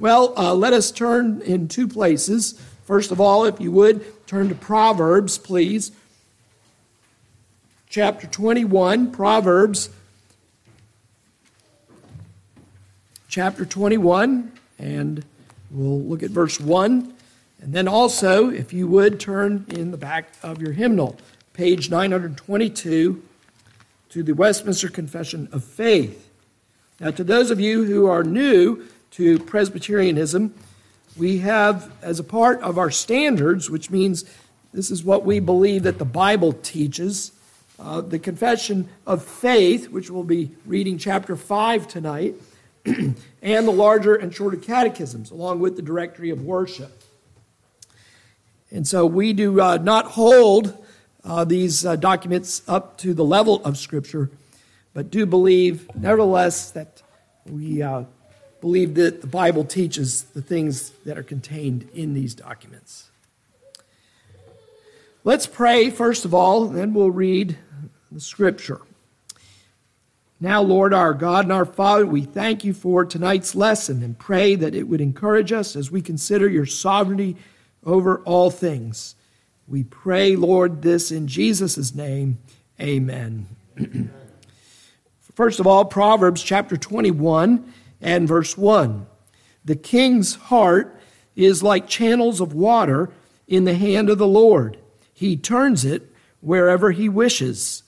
Well, uh, let us turn in two places. First of all, if you would, turn to Proverbs, please. Chapter 21, Proverbs. Chapter 21, and we'll look at verse 1. And then also, if you would, turn in the back of your hymnal, page 922, to the Westminster Confession of Faith. Now, to those of you who are new to Presbyterianism, we have, as a part of our standards, which means this is what we believe that the Bible teaches, uh, the Confession of Faith, which we'll be reading chapter 5 tonight, and the larger and shorter catechisms, along with the Directory of Worship. And so we do uh, not hold uh, these uh, documents up to the level of Scripture, but do believe, nevertheless, that we uh, believe that the Bible teaches the things that are contained in these documents. Let's pray, first of all, then we'll read the Scripture. Now, Lord, our God and our Father, we thank you for tonight's lesson and pray that it would encourage us as we consider your sovereignty over all things. We pray, Lord, this in Jesus' name. Amen. First of all, Proverbs chapter 21 and verse 1. The king's heart is like channels of water in the hand of the Lord. He turns it wherever he wishes.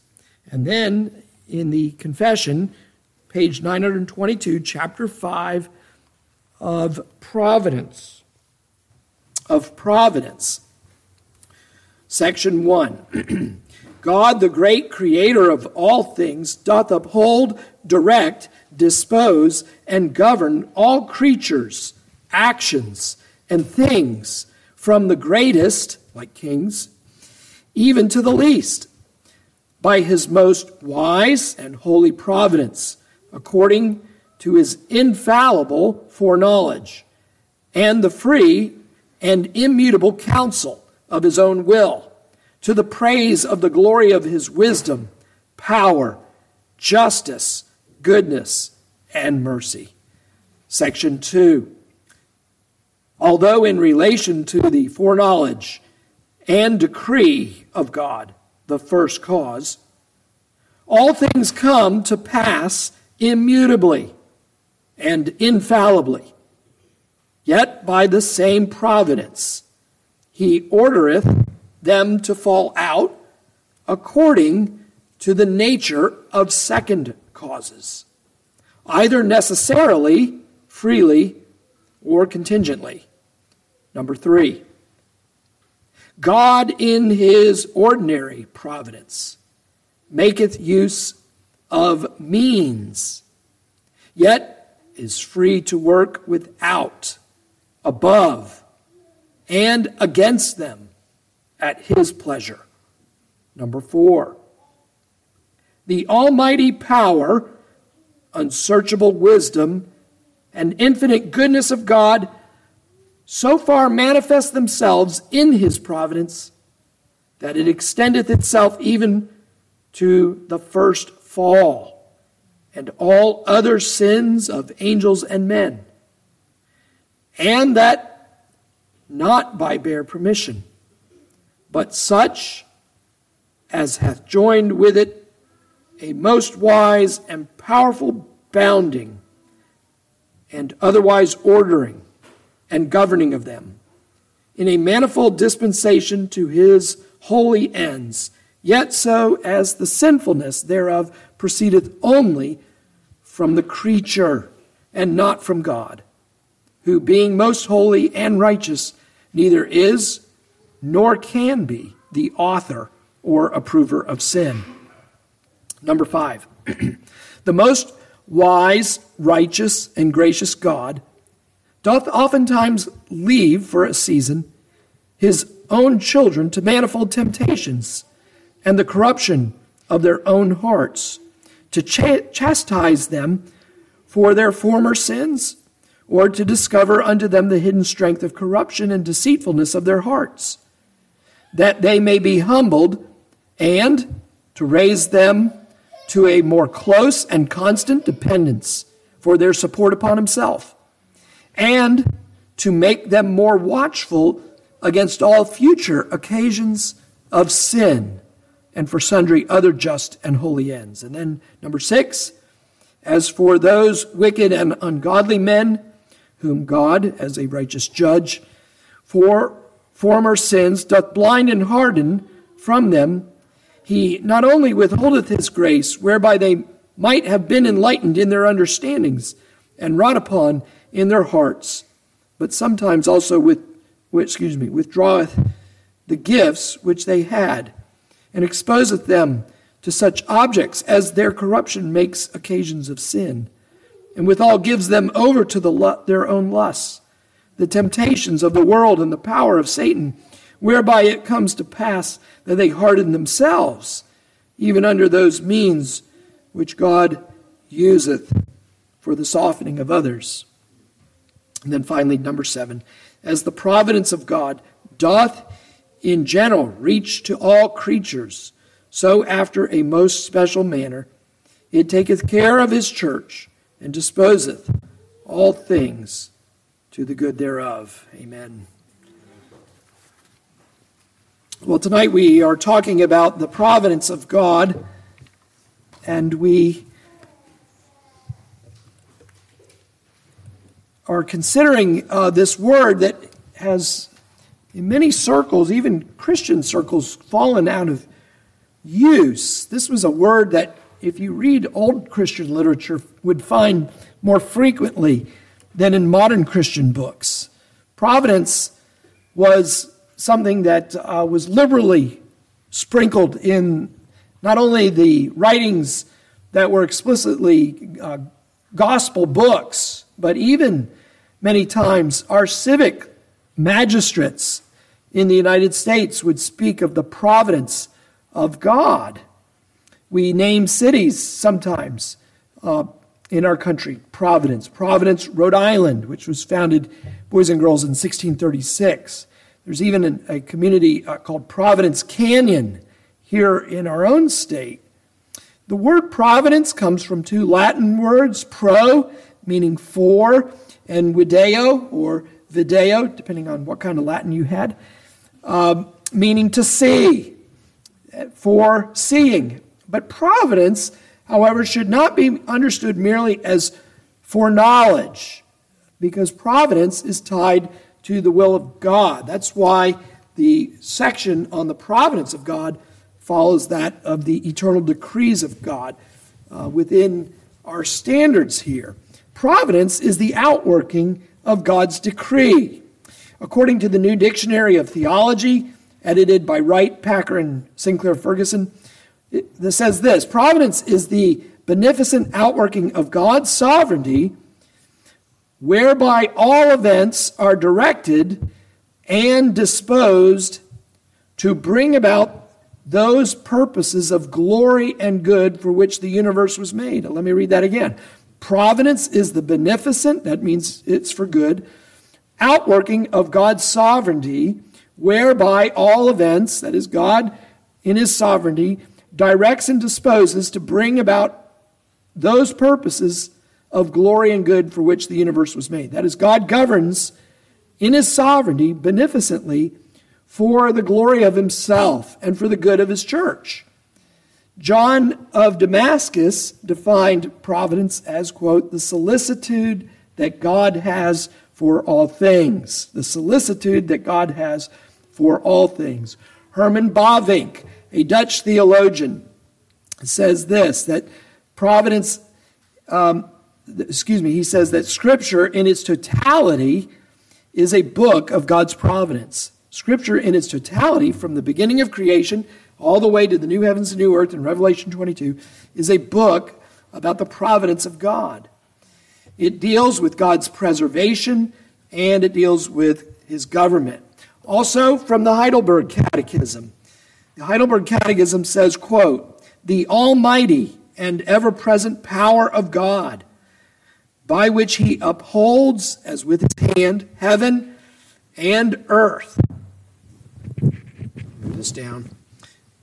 And then in the confession, page 922, chapter 5 of Providence of providence. Section 1 God, the great creator of all things, doth uphold, direct, dispose, and govern all creatures, actions, and things, from the greatest, like kings, even to the least, by his most wise and holy providence, according to his infallible foreknowledge, and the free and immutable counsel of his own will, to the praise of the glory of his wisdom, power, justice, goodness, and mercy. Section 2. Although in relation to the foreknowledge and decree of God, the first cause, all things come to pass immutably and infallibly Yet by the same providence he ordereth them to fall out according to the nature of second causes, either necessarily, freely, or contingently. Number three, God in his ordinary providence maketh use of means, yet is free to work without above and against them at his pleasure. Number four, the almighty power, unsearchable wisdom, and infinite goodness of God so far manifest themselves in his providence that it extendeth itself even to the first fall and all other sins of angels and men and that not by bare permission, but such as hath joined with it a most wise and powerful bounding and otherwise ordering and governing of them in a manifold dispensation to his holy ends, yet so as the sinfulness thereof proceedeth only from the creature and not from God who, being most holy and righteous, neither is nor can be the author or approver of sin. Number five, the most wise, righteous, and gracious God doth oftentimes leave for a season his own children to manifold temptations and the corruption of their own hearts, to ch- chastise them for their former sins or to discover unto them the hidden strength of corruption and deceitfulness of their hearts, that they may be humbled, and to raise them to a more close and constant dependence for their support upon himself, and to make them more watchful against all future occasions of sin and for sundry other just and holy ends. And then, number six, as for those wicked and ungodly men, whom God, as a righteous judge, for former sins doth blind and harden from them, he not only withholdeth his grace, whereby they might have been enlightened in their understandings and wrought upon in their hearts, but sometimes also with, excuse me, withdraweth the gifts which they had, and exposeth them to such objects as their corruption makes occasions of sin, and withal gives them over to the, their own lusts, the temptations of the world and the power of Satan, whereby it comes to pass that they harden themselves, even under those means which God useth for the softening of others. And then finally, number seven, as the providence of God doth in general reach to all creatures, so after a most special manner it taketh care of his church and disposeth all things to the good thereof. Amen. Well, tonight we are talking about the providence of God, and we are considering uh, this word that has, in many circles, even Christian circles, fallen out of use. This was a word that, if you read old Christian literature, would find more frequently than in modern Christian books. Providence was something that uh, was liberally sprinkled in not only the writings that were explicitly uh, gospel books, but even Many times, our civic magistrates in the United States would speak of the providence of God. We name cities sometimes uh, in our country Providence. Providence, Rhode Island, which was founded, boys and girls, in 1636. There's even a community uh, called Providence Canyon here in our own state. The word providence comes from two Latin words, pro, meaning for, and video or video, depending on what kind of Latin you had, um, meaning to see, for seeing. But providence, however, should not be understood merely as foreknowledge, because providence is tied to the will of God. That's why the section on the providence of God follows that of the eternal decrees of God uh, within our standards here. Providence is the outworking of God's decree. According to the New Dictionary of Theology, edited by Wright, Packer, and Sinclair Ferguson, it says this Providence is the beneficent outworking of God's sovereignty, whereby all events are directed and disposed to bring about those purposes of glory and good for which the universe was made. Let me read that again. Providence is the beneficent, that means it's for good, outworking of God's sovereignty, whereby all events, that is, God in his sovereignty, directs and disposes to bring about those purposes of glory and good for which the universe was made. That is, God governs in his sovereignty beneficently for the glory of himself and for the good of his church. John of Damascus defined providence as, quote, the solicitude that God has for all things. The solicitude that God has for all things. Herman Bavinck, a Dutch theologian, says this that providence, um, excuse me, he says that Scripture in its totality is a book of God's providence. Scripture in its totality, from the beginning of creation all the way to the new heavens and new earth in Revelation 22, is a book about the providence of God. It deals with God's preservation and it deals with his government. Also from the Heidelberg Catechism. The Heidelberg Catechism says, quote, "The almighty and ever-present power of God, by which he upholds as with his hand heaven and earth." Move this down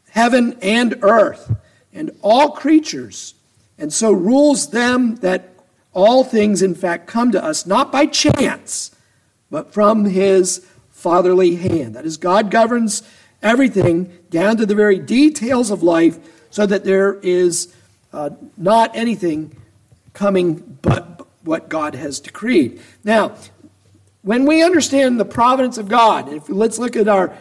heaven and earth, and all creatures, and so rules them that All things, in fact, come to us not by chance, but from his fatherly hand. That is, God governs everything down to the very details of life so that there is uh, not anything coming but what God has decreed. Now, when we understand the providence of God, if let's look at our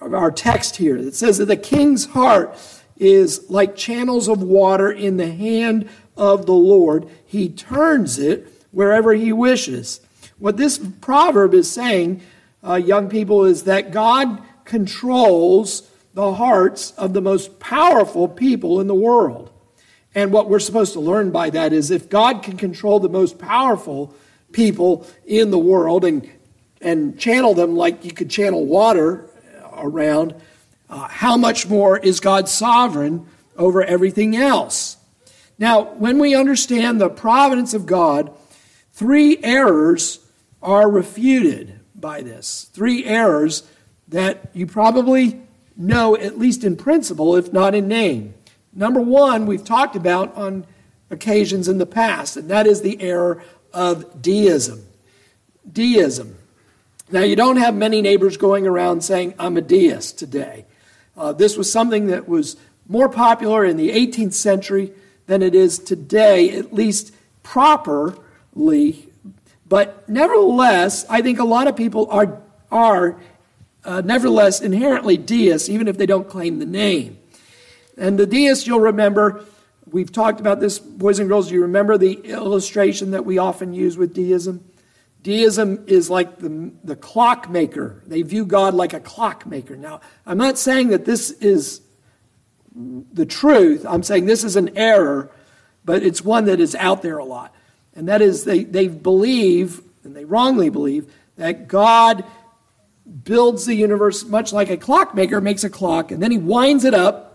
our text here. It says that the king's heart is like channels of water in the hand of the Lord. He turns it wherever he wishes. What this proverb is saying, uh, young people, is that God controls the hearts of the most powerful people in the world. And what we're supposed to learn by that is if God can control the most powerful people in the world and, and channel them like you could channel water around, uh, how much more is God sovereign over everything else? Now, when we understand the providence of God, three errors are refuted by this. Three errors that you probably know, at least in principle, if not in name. Number one, we've talked about on occasions in the past, and that is the error of deism. Deism. Now, you don't have many neighbors going around saying, I'm a deist today. Uh, this was something that was more popular in the 18th century than it is today, at least properly. But nevertheless, I think a lot of people are, are uh, nevertheless inherently deists, even if they don't claim the name. And the deists, you'll remember, we've talked about this, boys and girls. Do you remember the illustration that we often use with deism? Deism is like the, the clockmaker. They view God like a clockmaker. Now, I'm not saying that this is the truth. I'm saying this is an error, but it's one that is out there a lot. And that is they, they believe, and they wrongly believe, that God builds the universe much like a clockmaker makes a clock, and then he winds it up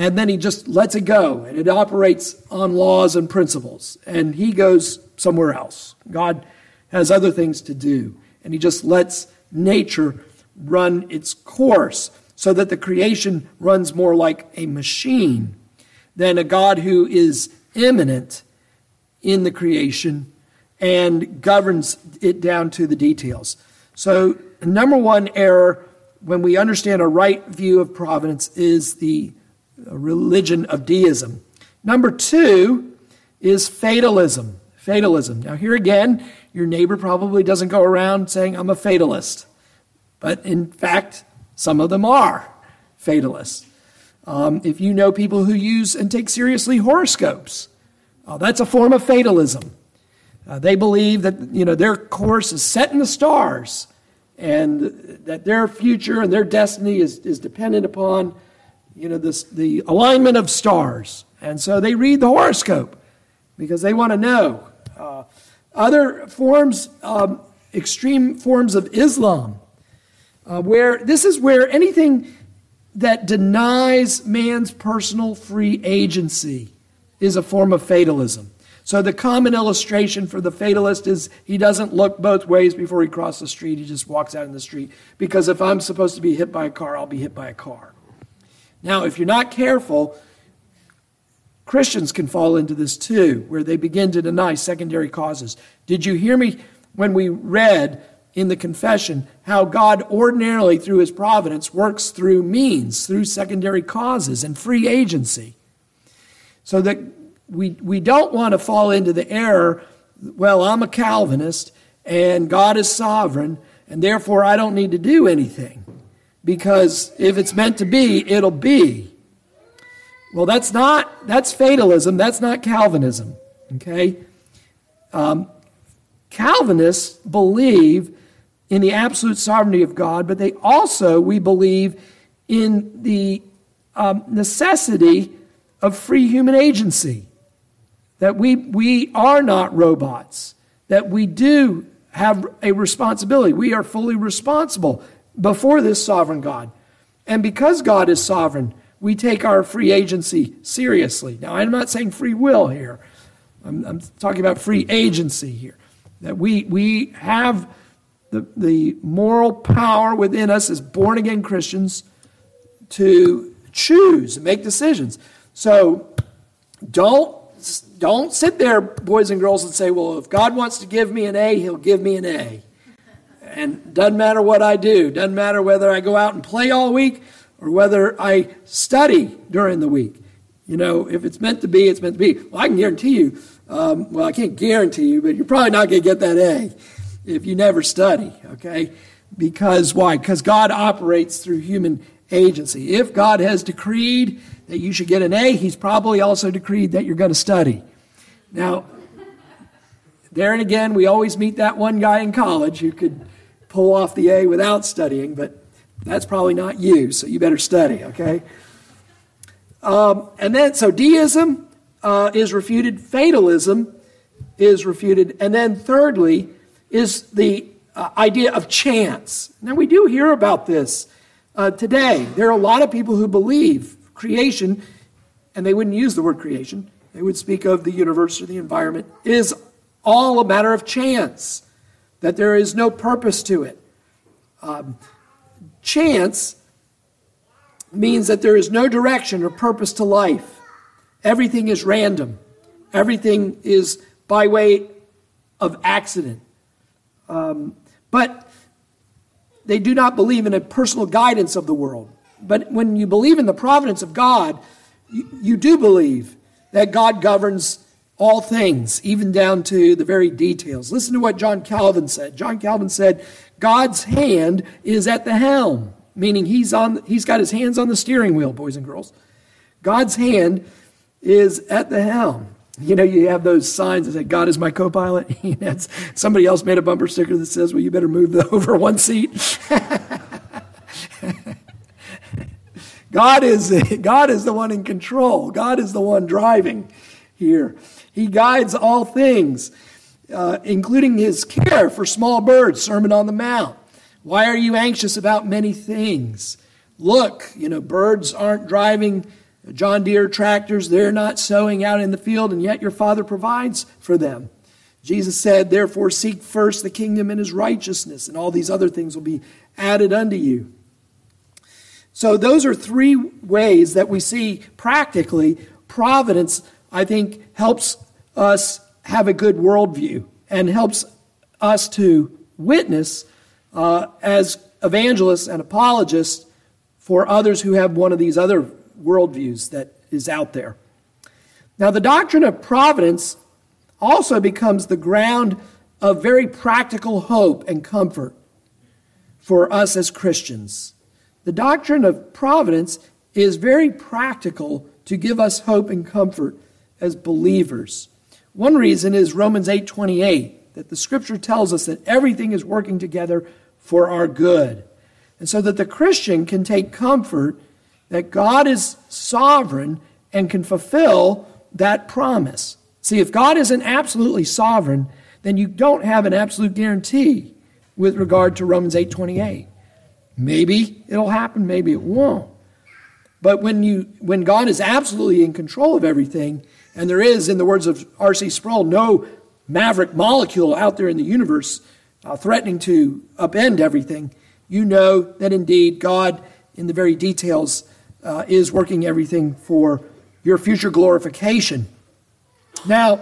and then he just lets it go and it operates on laws and principles and he goes somewhere else. God has other things to do and he just lets nature run its course so that the creation runs more like a machine than a god who is immanent in the creation and governs it down to the details. So number one error when we understand a right view of providence is the religion of deism. Number two is fatalism. Fatalism. Now, here again, your neighbor probably doesn't go around saying, I'm a fatalist. But in fact, some of them are fatalists. Um, if you know people who use and take seriously horoscopes, uh, that's a form of fatalism. Uh, they believe that you know their course is set in the stars, and that their future and their destiny is, is dependent upon you know, this, the alignment of stars. And so they read the horoscope because they want to know. Uh, other forms, um, extreme forms of Islam, uh, where this is where anything that denies man's personal free agency is a form of fatalism. So the common illustration for the fatalist is he doesn't look both ways before he crosses the street. He just walks out in the street because if I'm supposed to be hit by a car, I'll be hit by a car. Now, if you're not careful, Christians can fall into this too, where they begin to deny secondary causes. Did you hear me when we read in the confession how God ordinarily, through his providence, works through means, through secondary causes and free agency? So that we, we don't want to fall into the error well, I'm a Calvinist and God is sovereign, and therefore I don't need to do anything because if it's meant to be, it'll be. Well, that's not, that's fatalism. That's not Calvinism. Okay? Um, Calvinists believe in the absolute sovereignty of God, but they also, we believe in the um, necessity of free human agency. That we, we are not robots, that we do have a responsibility. We are fully responsible before this sovereign God. And because God is sovereign, we take our free agency seriously. Now, I'm not saying free will here, I'm, I'm talking about free agency here. That we, we have the, the moral power within us as born again Christians to choose and make decisions. So don't don't sit there, boys and girls, and say, well, if God wants to give me an A, he'll give me an A. And doesn't matter what I do, doesn't matter whether I go out and play all week or whether I study during the week. You know, if it's meant to be, it's meant to be. Well, I can guarantee you, um, well, I can't guarantee you, but you're probably not going to get that A if you never study, okay? Because why? Because God operates through human agency. If God has decreed that you should get an A, He's probably also decreed that you're going to study. Now, there and again, we always meet that one guy in college who could pull off the A without studying, but that's probably not you, so you better study, okay? Um, and then, so deism uh, is refuted, fatalism is refuted, and then thirdly is the uh, idea of chance. Now, we do hear about this uh, today. There are a lot of people who believe creation, and they wouldn't use the word creation, they would speak of the universe or the environment, is all a matter of chance, that there is no purpose to it. Um, chance means that there is no direction or purpose to life. Everything is random, everything is by way of accident. Um, but they do not believe in a personal guidance of the world. But when you believe in the providence of God, you, you do believe that God governs all things, even down to the very details. Listen to what John Calvin said. John Calvin said, God's hand is at the helm, meaning he's, on, he's got his hands on the steering wheel, boys and girls. God's hand is at the helm. You know, you have those signs that say, God is my co pilot. Somebody else made a bumper sticker that says, Well, you better move the, over one seat. God is, God is the one in control, God is the one driving here. He guides all things, uh, including his care for small birds, Sermon on the Mount. Why are you anxious about many things? Look, you know, birds aren't driving John Deere tractors, they're not sowing out in the field, and yet your Father provides for them. Jesus said, Therefore, seek first the kingdom and his righteousness, and all these other things will be added unto you. So, those are three ways that we see practically providence, I think, helps us have a good worldview and helps us to witness uh, as evangelists and apologists for others who have one of these other worldviews that is out there. Now, the doctrine of providence also becomes the ground of very practical hope and comfort for us as Christians. The doctrine of providence is very practical to give us hope and comfort as believers. One reason is Romans 8:28 that the scripture tells us that everything is working together for our good. And so that the Christian can take comfort that God is sovereign and can fulfill that promise. See, if God isn't absolutely sovereign, then you don't have an absolute guarantee with regard to Romans 8:28. Maybe it'll happen, maybe it won't. But when you when God is absolutely in control of everything, and there is, in the words of R.C. Sproul, no maverick molecule out there in the universe uh, threatening to upend everything, you know that indeed God, in the very details, uh, is working everything for your future glorification. Now,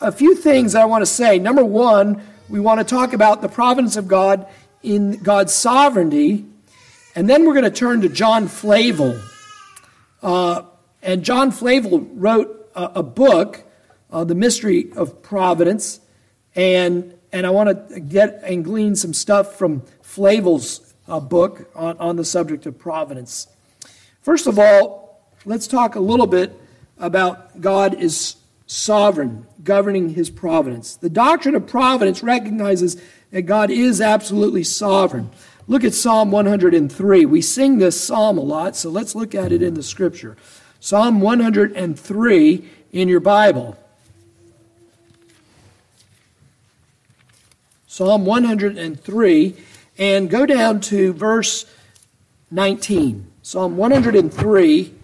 a few things I want to say. Number one, we want to talk about the providence of God in God's sovereignty. And then we're going to turn to John Flavel. Uh, and John Flavel wrote a, a book, uh, The Mystery of Providence. And, and I want to get and glean some stuff from Flavel's uh, book on, on the subject of providence. First of all, let's talk a little bit about God is sovereign, governing his providence. The doctrine of providence recognizes that God is absolutely sovereign. Look at Psalm 103. We sing this psalm a lot, so let's look at it in the scripture. Psalm 103 in your Bible. Psalm 103, and go down to verse 19. Psalm 103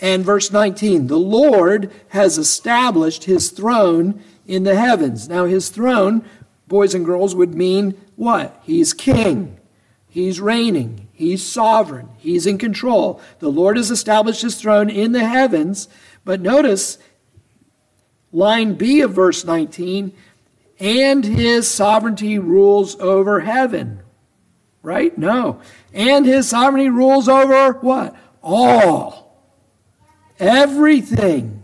and verse 19. The Lord has established his throne in the heavens. Now, his throne, boys and girls, would mean what? He's king. He's reigning. He's sovereign. He's in control. The Lord has established his throne in the heavens. But notice line B of verse 19 and his sovereignty rules over heaven. Right? No. And his sovereignty rules over what? All. Everything.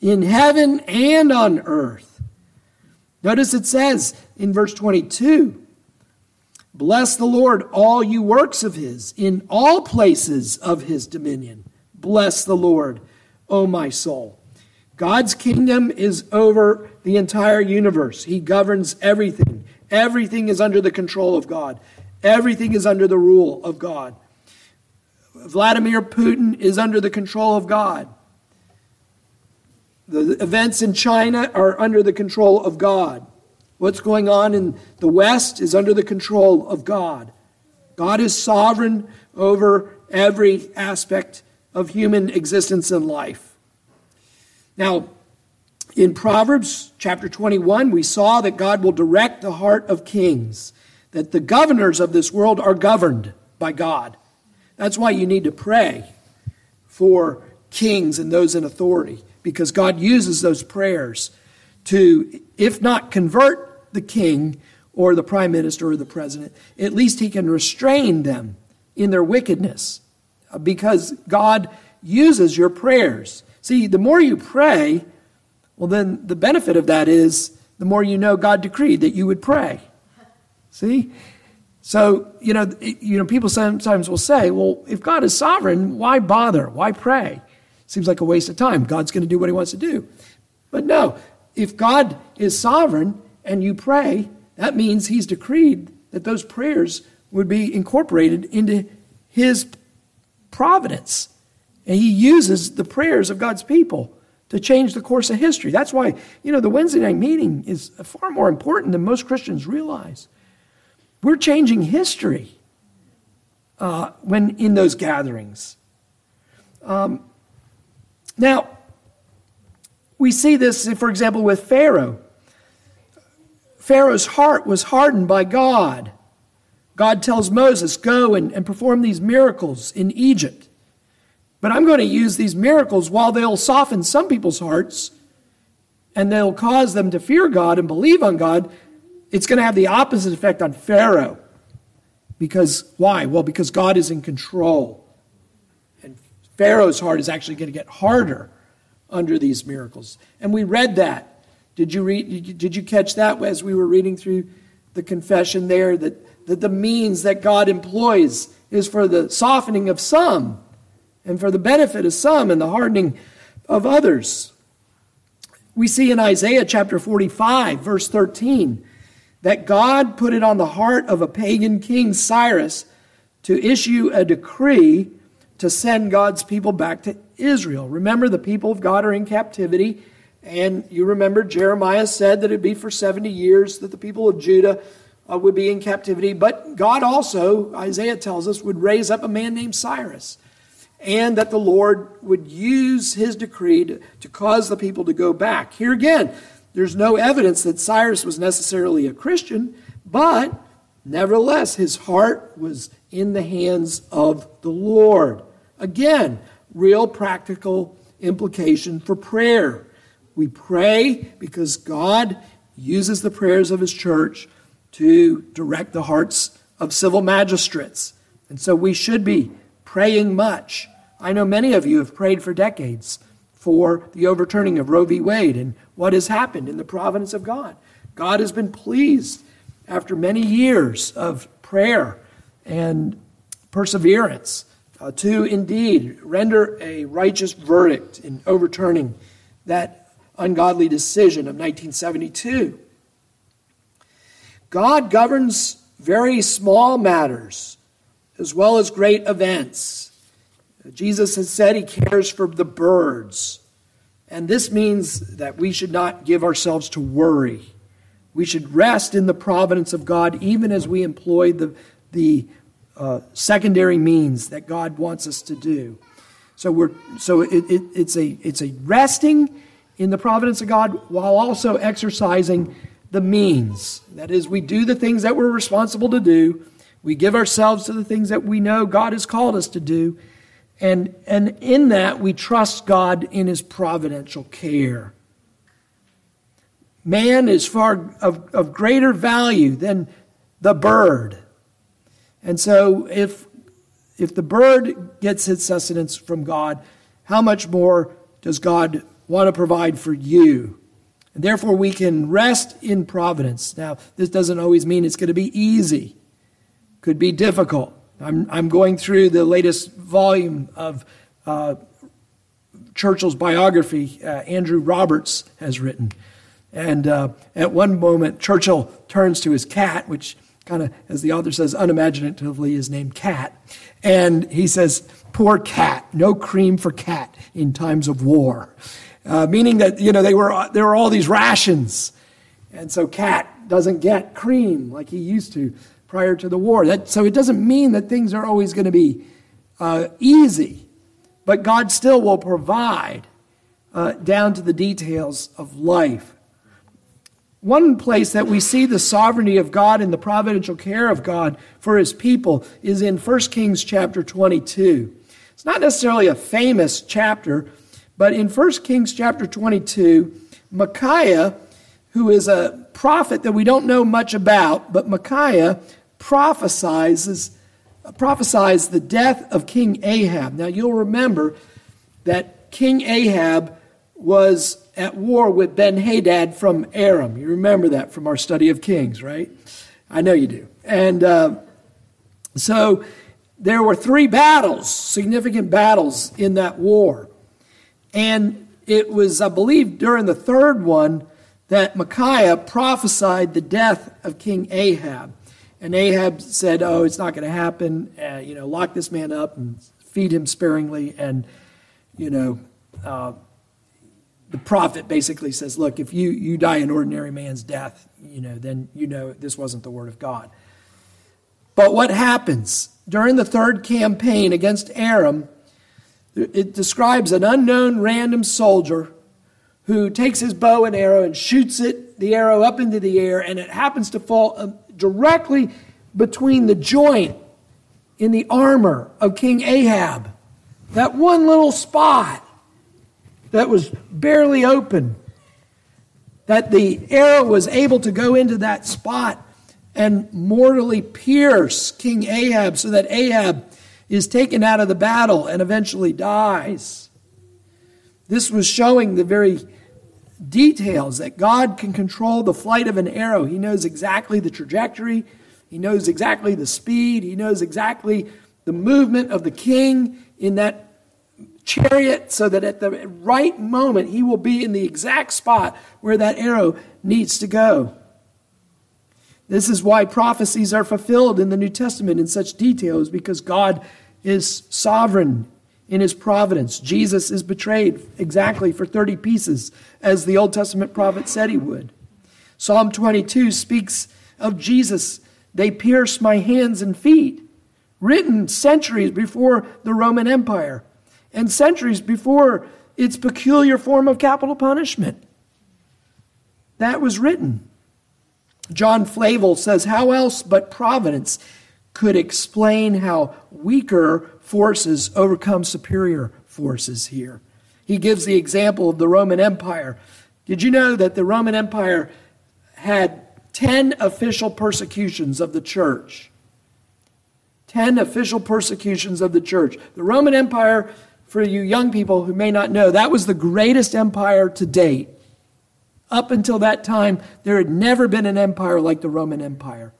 In heaven and on earth. Notice it says in verse 22 Bless the Lord, all you works of his, in all places of his dominion. Bless the Lord, O my soul. God's kingdom is over the entire universe. He governs everything. Everything is under the control of God. Everything is under the rule of God. Vladimir Putin is under the control of God. The events in China are under the control of God. What's going on in the West is under the control of God. God is sovereign over every aspect of human existence and life. Now, in Proverbs chapter 21, we saw that God will direct the heart of kings, that the governors of this world are governed by God. That's why you need to pray for kings and those in authority, because God uses those prayers to, if not convert the king or the prime minister or the president. At least he can restrain them in their wickedness uh, because God uses your prayers. See, the more you pray, well, then the benefit of that is the more you know God decreed that you would pray. See? So, you know, you know, people sometimes will say, well, if God is sovereign, why bother? Why pray? Seems like a waste of time. God's going to do what he wants to do. But no, if God is sovereign, and you pray, that means He's decreed that those prayers would be incorporated into His providence. And He uses the prayers of God's people to change the course of history. That's why, you know, the Wednesday night meeting is far more important than most Christians realize. We're changing history uh, when in those gatherings. Um, now, we see this, for example, with Pharaoh. Pharaoh's heart was hardened by God. God tells Moses, Go and, and perform these miracles in Egypt. But I'm going to use these miracles while they'll soften some people's hearts and they'll cause them to fear God and believe on God. It's going to have the opposite effect on Pharaoh. Because why? Well, because God is in control. And Pharaoh's heart is actually going to get harder under these miracles. And we read that did you read? Did you catch that as we were reading through the confession there that, that the means that God employs is for the softening of some and for the benefit of some and the hardening of others? We see in Isaiah chapter 45, verse 13, that God put it on the heart of a pagan king, Cyrus, to issue a decree to send God's people back to Israel. Remember, the people of God are in captivity. And you remember Jeremiah said that it'd be for 70 years that the people of Judah uh, would be in captivity. But God also, Isaiah tells us, would raise up a man named Cyrus. And that the Lord would use his decree to, to cause the people to go back. Here again, there's no evidence that Cyrus was necessarily a Christian, but nevertheless, his heart was in the hands of the Lord. Again, real practical implication for prayer. We pray because God uses the prayers of His church to direct the hearts of civil magistrates. And so we should be praying much. I know many of you have prayed for decades for the overturning of Roe v. Wade and what has happened in the providence of God. God has been pleased after many years of prayer and perseverance uh, to indeed render a righteous verdict in overturning that ungodly decision of 1972. God governs very small matters as well as great events. Jesus has said he cares for the birds. And this means that we should not give ourselves to worry. We should rest in the providence of God even as we employ the, the uh, secondary means that God wants us to do. So, we're, so it, it, it's, a, it's a resting in the providence of God while also exercising the means. That is, we do the things that we're responsible to do, We give ourselves to the things that we know God has called us to do. And, and in that, we trust God in his providential care. Man is far of, of greater value than the bird. And so, if, if the bird gets its sustenance from God, how much more does God want to provide for you? And therefore, we can rest in providence. Now, this doesn't always mean it's going to be easy, could be difficult. I'm, I'm going through the latest volume of uh, Churchill's biography, uh, Andrew Roberts has written. And uh, at one moment, Churchill turns to his cat, which kind of, as the author says, unimaginatively is named Cat. And he says, Poor cat, no cream for cat in times of war. Uh, meaning that, you know, they were, there were all these rations. And so cat doesn't get cream like he used to prior to the war. That, so it doesn't mean that things are always going to be uh, easy, but God still will provide uh, down to the details of life. One place that we see the sovereignty of God and the providential care of God for his people is in 1 Kings chapter 22. It's not necessarily a famous chapter, but in 1 Kings chapter 22, Micaiah, who is a prophet that we don't know much about, but Micaiah prophesies, prophesies the death of King Ahab. Now you'll remember that King Ahab was at war with Ben Hadad from Aram. You remember that from our study of Kings, right? I know you do. And uh, so there were three battles, significant battles in that war. And it was, I believe, during the third one that Micaiah prophesied the death of King Ahab. And Ahab said, Oh, it's not going to happen. Uh, you know, lock this man up and feed him sparingly. And, you know, uh, the prophet basically says, look, if you, you die an ordinary man's death, you know, then you know this wasn't the word of God. But what happens? During the third campaign against Aram, it describes an unknown random soldier who takes his bow and arrow and shoots it, the arrow up into the air, and it happens to fall uh, directly between the joint in the armor of King Ahab. That one little spot that was barely open, that the arrow was able to go into that spot and mortally pierce King Ahab so that Ahab is taken out of the battle and eventually dies. This was showing the very details that God can control the flight of an arrow. He knows exactly the trajectory, He knows exactly the speed, He knows exactly the movement of the king in that chariot so that at the right moment he will be in the exact spot where that arrow needs to go. This is why prophecies are fulfilled in the New Testament in such details because God is sovereign in his providence. Jesus is betrayed exactly for 30 pieces as the Old Testament prophet said he would. Psalm 22 speaks of Jesus. They pierced my hands and feet, written centuries before the Roman Empire and centuries before its peculiar form of capital punishment. That was written. John Flavel says, How else but providence could explain how weaker forces overcome superior forces here? He gives the example of the Roman Empire. Did you know that the Roman Empire had 10 official persecutions of the church? 10 official persecutions of the church. The Roman Empire for you young people who may not know, that was the greatest empire to date. Up until that time, there had never been an empire like the Roman Empire.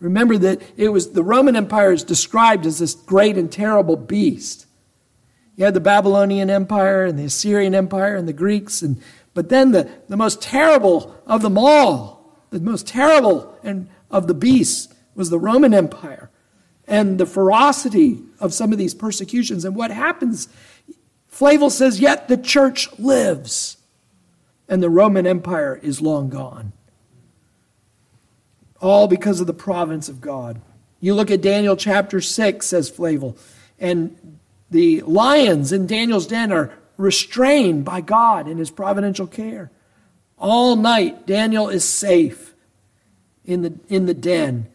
Remember that it was the Roman Empire is described as this great and terrible beast. You had the Babylonian Empire and the Assyrian Empire and the Greeks, and but then the, the most terrible of them all, the most terrible and of the beasts was the Roman Empire and the ferocity of some of these persecutions. And what happens? Flavel says, Yet the church lives, and the Roman Empire is long gone. All because of the providence of God. You look at Daniel chapter 6, says Flavel, and the lions in Daniel's den are restrained by God in his providential care. All night, Daniel is safe in the, in the den.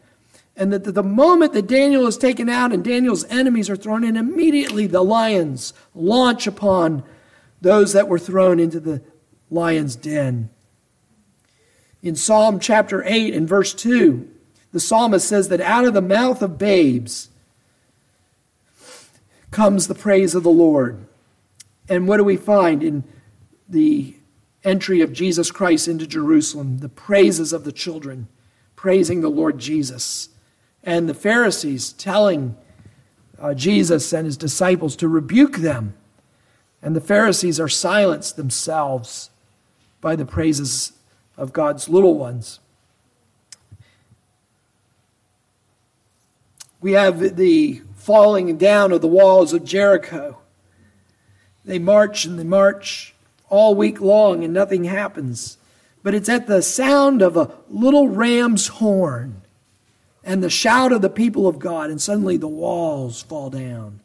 And that the moment that Daniel is taken out and Daniel's enemies are thrown in, immediately the lions launch upon those that were thrown into the lion's den. In Psalm chapter 8 and verse 2, the psalmist says that out of the mouth of babes comes the praise of the Lord. And what do we find in the entry of Jesus Christ into Jerusalem? The praises of the children, praising the Lord Jesus. And the Pharisees telling uh, Jesus and his disciples to rebuke them. And the Pharisees are silenced themselves by the praises of God's little ones. We have the falling down of the walls of Jericho. They march and they march all week long and nothing happens. But it's at the sound of a little ram's horn and the shout of the people of God, and suddenly the walls fall down.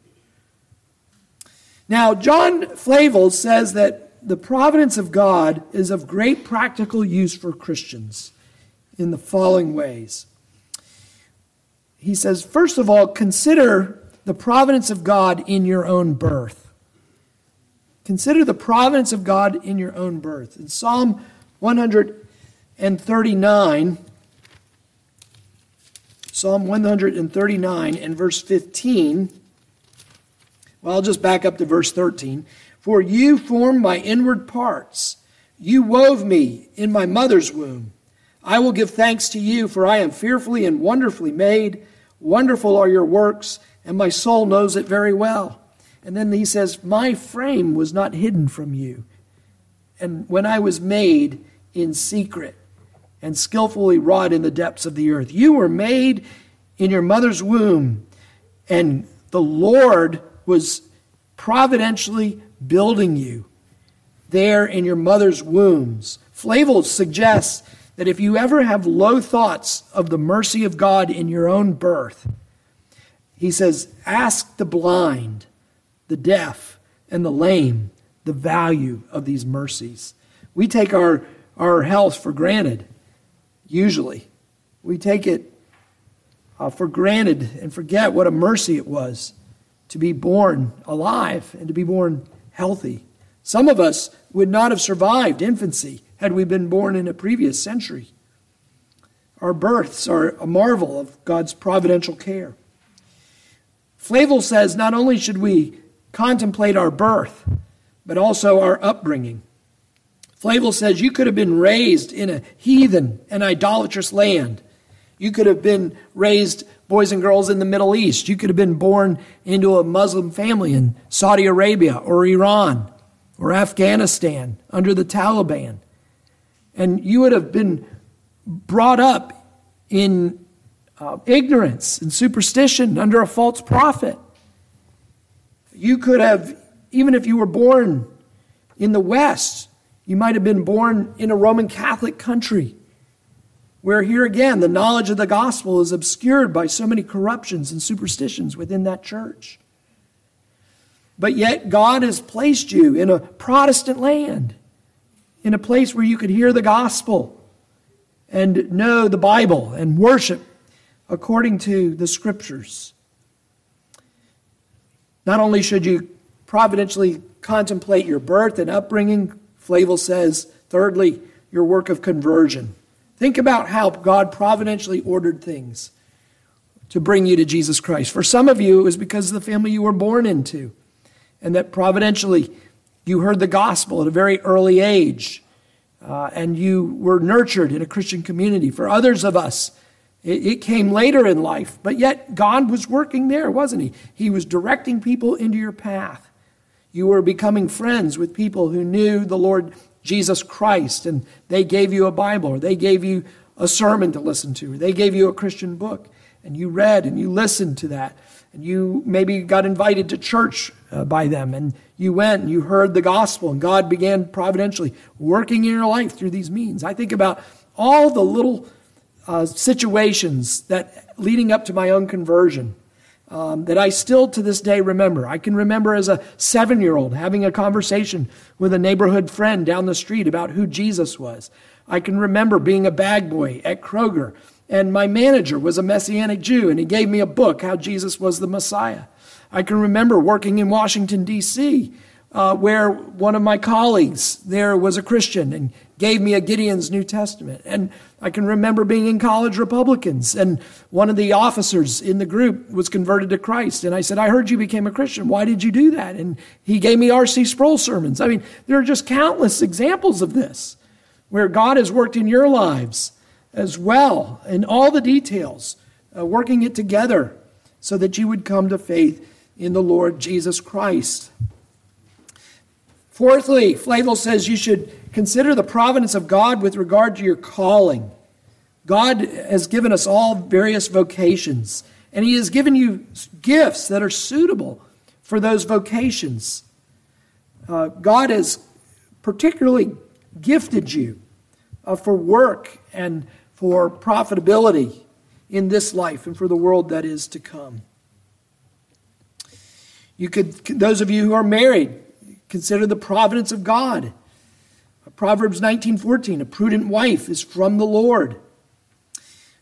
Now, John Flavel says that the providence of God is of great practical use for Christians in the following ways. He says, first of all, consider the providence of God in your own birth. Consider the providence of God in your own birth. In Psalm 139, Psalm 139 and verse 15, well, I'll just back up to verse 13. For you formed my inward parts. You wove me in my mother's womb. I will give thanks to you, for I am fearfully and wonderfully made. Wonderful are your works, and my soul knows it very well. And then he says, My frame was not hidden from you. And when I was made in secret and skillfully wrought in the depths of the earth, you were made in your mother's womb, and the Lord was providentially building you there in your mother's wombs. Flavel suggests that if you ever have low thoughts of the mercy of God in your own birth, he says, ask the blind, the deaf, and the lame the value of these mercies. We take our, our health for granted, usually. We take it uh, for granted and forget what a mercy it was to be born alive and to be born healthy. Some of us would not have survived infancy had we been born in a previous century. Our births are a marvel of God's providential care. Flavel says not only should we contemplate our birth, but also our upbringing. Flavel says you could have been raised in a heathen and idolatrous land. You could have been raised, boys and girls, in the Middle East. You could have been born into a Muslim family in Saudi Arabia or Iran or Afghanistan under the Taliban. And you would have been brought up in uh, ignorance and superstition under a false prophet. You could have, even if you were born in the West, you might have been born in a Roman Catholic country where here again the knowledge of the gospel is obscured by so many corruptions and superstitions within that church. But yet God has placed you in a Protestant land, in a place where you could hear the gospel and know the Bible and worship according to the scriptures. Not only should you providentially contemplate your birth and upbringing, Flavel says, thirdly, your work of conversion. Think about how God providentially ordered things to bring you to Jesus Christ. For some of you, it was because of the family you were born into, and that providentially you heard the gospel at a very early age, uh, and you were nurtured in a Christian community. For others of us, it, it came later in life, but yet God was working there, wasn't He? He was directing people into your path. You were becoming friends with people who knew the Lord Jesus Christ and they gave you a Bible or they gave you a sermon to listen to or they gave you a Christian book and you read and you listened to that and you maybe got invited to church uh, by them and you went and you heard the gospel and God began providentially working in your life through these means. I think about all the little uh, situations that leading up to my own conversion um, that I still to this day remember. I can remember as a seven year old having a conversation with a neighborhood friend down the street about who Jesus was. I can remember being a bag boy at Kroger And my manager was a Messianic Jew, and he gave me a book, How Jesus Was the Messiah. I can remember working in Washington, D.C., uh, where one of my colleagues there was a Christian and gave me a Gideon's New Testament. And I can remember being in college Republicans, and one of the officers in the group was converted to Christ. And I said, I heard you became a Christian. Why did you do that? And he gave me R.C. Sproul sermons. I mean, there are just countless examples of this where God has worked in your lives as well, in all the details, uh, working it together so that you would come to faith in the Lord Jesus Christ. Fourthly, Flavel says you should consider the providence of God with regard to your calling. God has given us all various vocations, and He has given you gifts that are suitable for those vocations. Uh, God has particularly gifted you uh, for work and for profitability in this life and for the world that is to come. You could, those of you who are married, consider the providence of God. Proverbs 19:14, a prudent wife is from the Lord.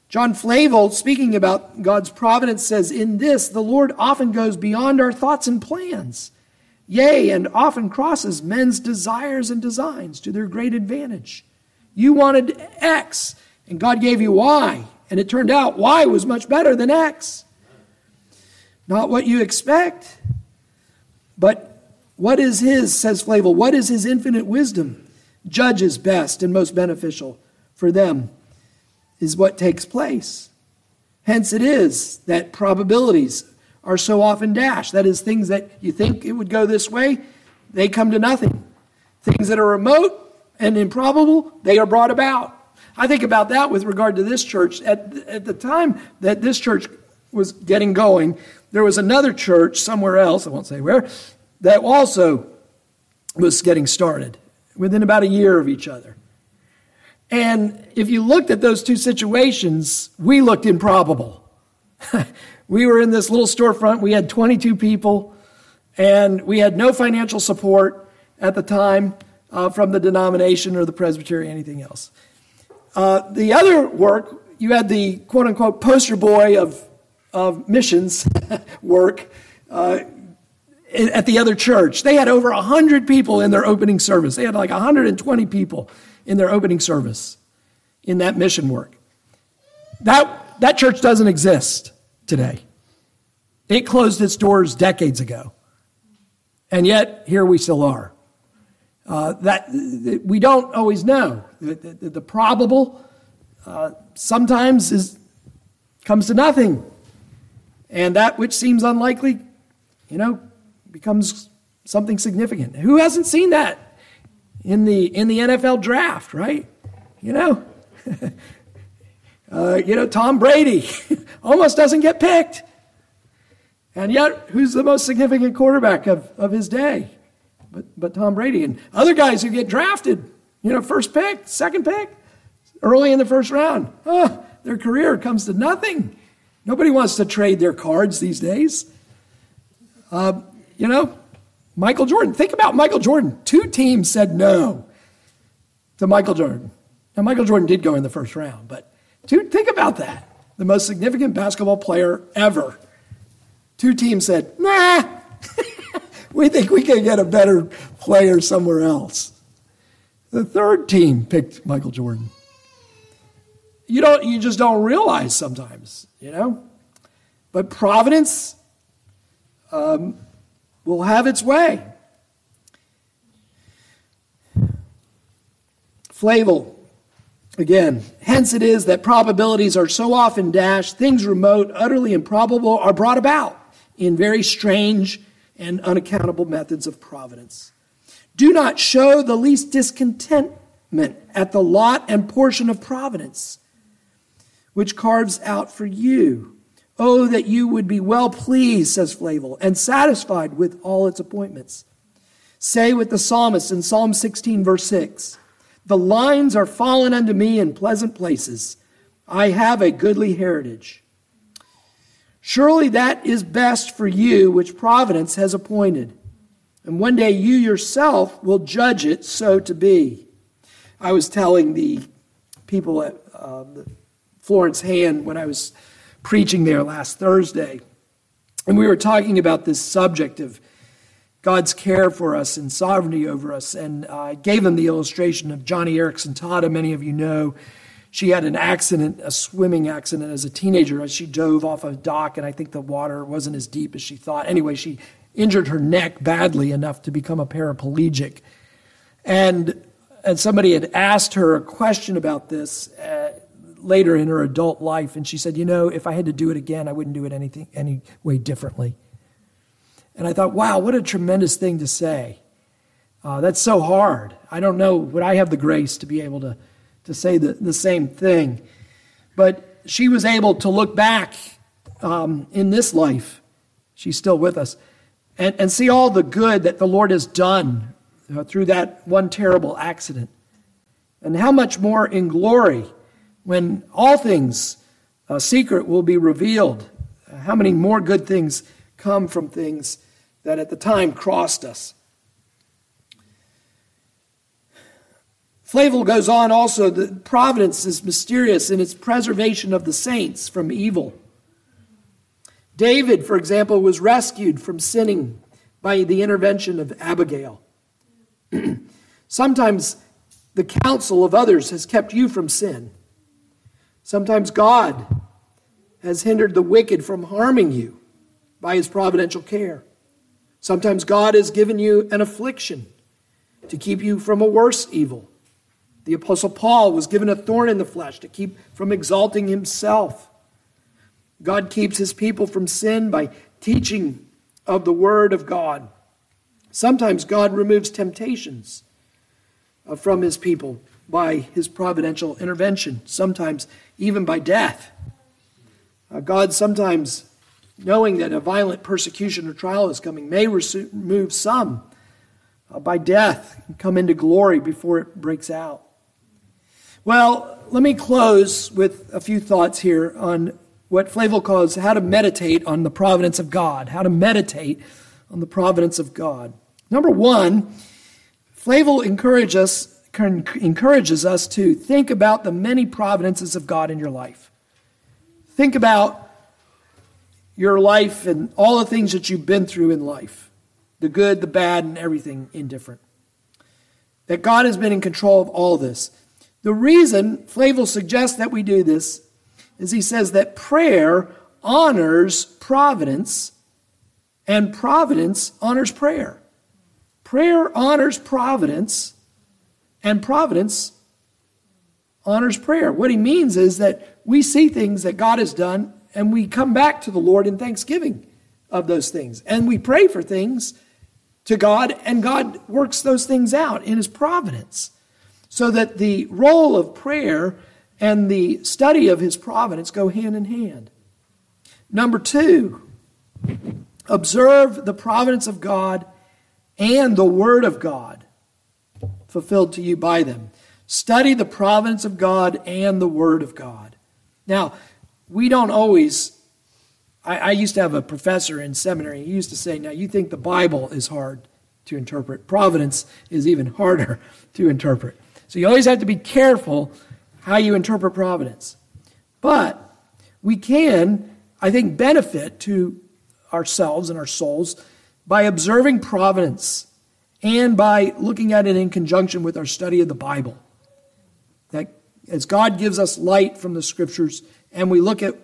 John Flavel, speaking about God's providence, says, In this, the Lord often goes beyond our thoughts and plans, yea, and often crosses men's desires and designs to their great advantage. You wanted X, and God gave you Y, and it turned out Y was much better than X. Not what you expect, but what is his, says Flavel, what is his infinite wisdom? Judges best and most beneficial for them is what takes place. Hence it is that probabilities are so often dashed. That is, things that you think it would go this way, they come to nothing. Things that are remote and improbable, they are brought about. I think about that with regard to this church. At, at the time that this church was getting going, there was another church somewhere else, I won't say where, that also was getting started within about a year of each other. And if you looked at those two situations, we looked improbable. we were in this little storefront, we had 22 people, and we had no financial support at the time uh, from the denomination or the presbytery, anything else. Uh, the other work, you had the quote unquote poster boy of of missions work uh, at the other church. They had over 100 people in their opening service. They had like 120 people in their opening service in that mission work. That, that church doesn't exist today. It closed its doors decades ago. And yet, here we still are. Uh, that we don't always know. The, the, the probable uh, sometimes is, comes to nothing. And that which seems unlikely, you know, becomes something significant. Who hasn't seen that in the in the NFL draft, right? You know, uh, you know Tom Brady almost doesn't get picked, and yet who's the most significant quarterback of, of his day? But but Tom Brady and other guys who get drafted, you know, first pick, second pick, early in the first round. Oh, their career comes to nothing. Nobody wants to trade their cards these days. Uh, you know, Michael Jordan. Think about Michael Jordan. Two teams said no to Michael Jordan. Now, Michael Jordan did go in the first round, but two, think about that. The most significant basketball player ever. Two teams said, nah, we think we can get a better player somewhere else. The third team picked Michael Jordan. You don't you just don't realize sometimes you know? But providence um, will have its way. Flavel, again, hence it is that probabilities are so often dashed, things remote, utterly improbable are brought about in very strange and unaccountable methods of providence. Do not show the least discontentment at the lot and portion of providence which carves out for you. Oh, that you would be well pleased, says Flavel, and satisfied with all its appointments. Say with the psalmist in Psalm 16, verse 6 The lines are fallen unto me in pleasant places. I have a goodly heritage. Surely that is best for you, which providence has appointed. And one day you yourself will judge it so to be. I was telling the people at uh, Florence Hand when I was preaching there last Thursday. And we were talking about this subject of God's care for us and sovereignty over us. And I gave them the illustration of Joni Eareckson Tada. Many of you know she had an accident, a swimming accident as a teenager as she dove off a dock, and I think the water wasn't as deep as she thought. Anyway, she injured her neck badly enough to become a paraplegic. And, and somebody had asked her a question about this uh, later in her adult life, and she said, You know, if I had to do it again, I wouldn't do it anything, any way differently. And I thought, wow, what a tremendous thing to say. Uh, that's so hard. I don't know, would I have the grace to be able to, to say the, the same thing? But she was able to look back um, in this life. She's still with us and, and see all the good that the Lord has done uh, through that one terrible accident. And how much more in glory when all things uh, secret will be revealed. How many more good things come from things that at the time crossed us. Flavel goes on also that providence is mysterious in its preservation of the saints from evil. David, for example, was rescued from sinning by the intervention of Abigail. Sometimes the counsel of others has kept you from sin. Sometimes God has hindered the wicked from harming you by his providential care. Sometimes God has given you an affliction to keep you from a worse evil. The Apostle Paul was given a thorn in the flesh to keep from exalting himself. God keeps his people from sin by teaching of the Word of God. Sometimes God removes temptations uh, from his people by his providential intervention, sometimes even by death. Uh, God sometimes, knowing that a violent persecution or trial is coming, may remove some uh, by death and come into glory before it breaks out. Well, let me close with a few thoughts here on what Flavel calls how to meditate on the providence of God, how to meditate on the providence of God. Number one, Flavel encourages us, encourages us to think about the many providences of God in your life. Think about your life and all the things that you've been through in life the good, the bad, and everything indifferent. That God has been in control of all this. The reason Flavel suggests that we do this is he says that prayer honors providence and providence honors prayer. Prayer honors providence and providence honors prayer. What he means is that we see things that God has done and we come back to the Lord in thanksgiving of those things. And we pray for things to God and God works those things out in his providence. So that the role of prayer and the study of his providence go hand in hand. Number two, observe the providence of God and the Word of God fulfilled to you by them. Study the providence of God and the Word of God. Now, we don't always, I, I, used to have a professor in seminary. He used to say, Now, you think the Bible is hard to interpret, providence is even harder to interpret. So you always have to be careful how you interpret providence. But we can, I think, benefit to ourselves and our souls by observing providence and by looking at it in conjunction with our study of the Bible. That as God gives us light from the scriptures and we look at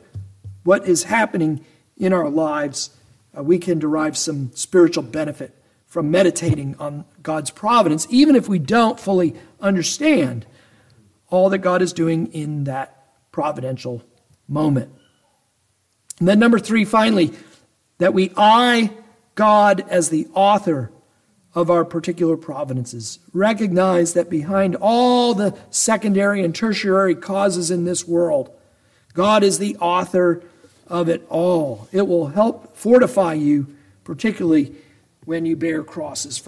what is happening in our lives, uh, we can derive some spiritual benefit from meditating on God's providence, even if we don't fully understand all that God is doing in that providential moment. And then, number three, finally, that we eye God as the author of our particular providences. Recognize that behind all the secondary and tertiary causes in this world, God is the author of it all. It will help fortify you, particularly when you bear crosses.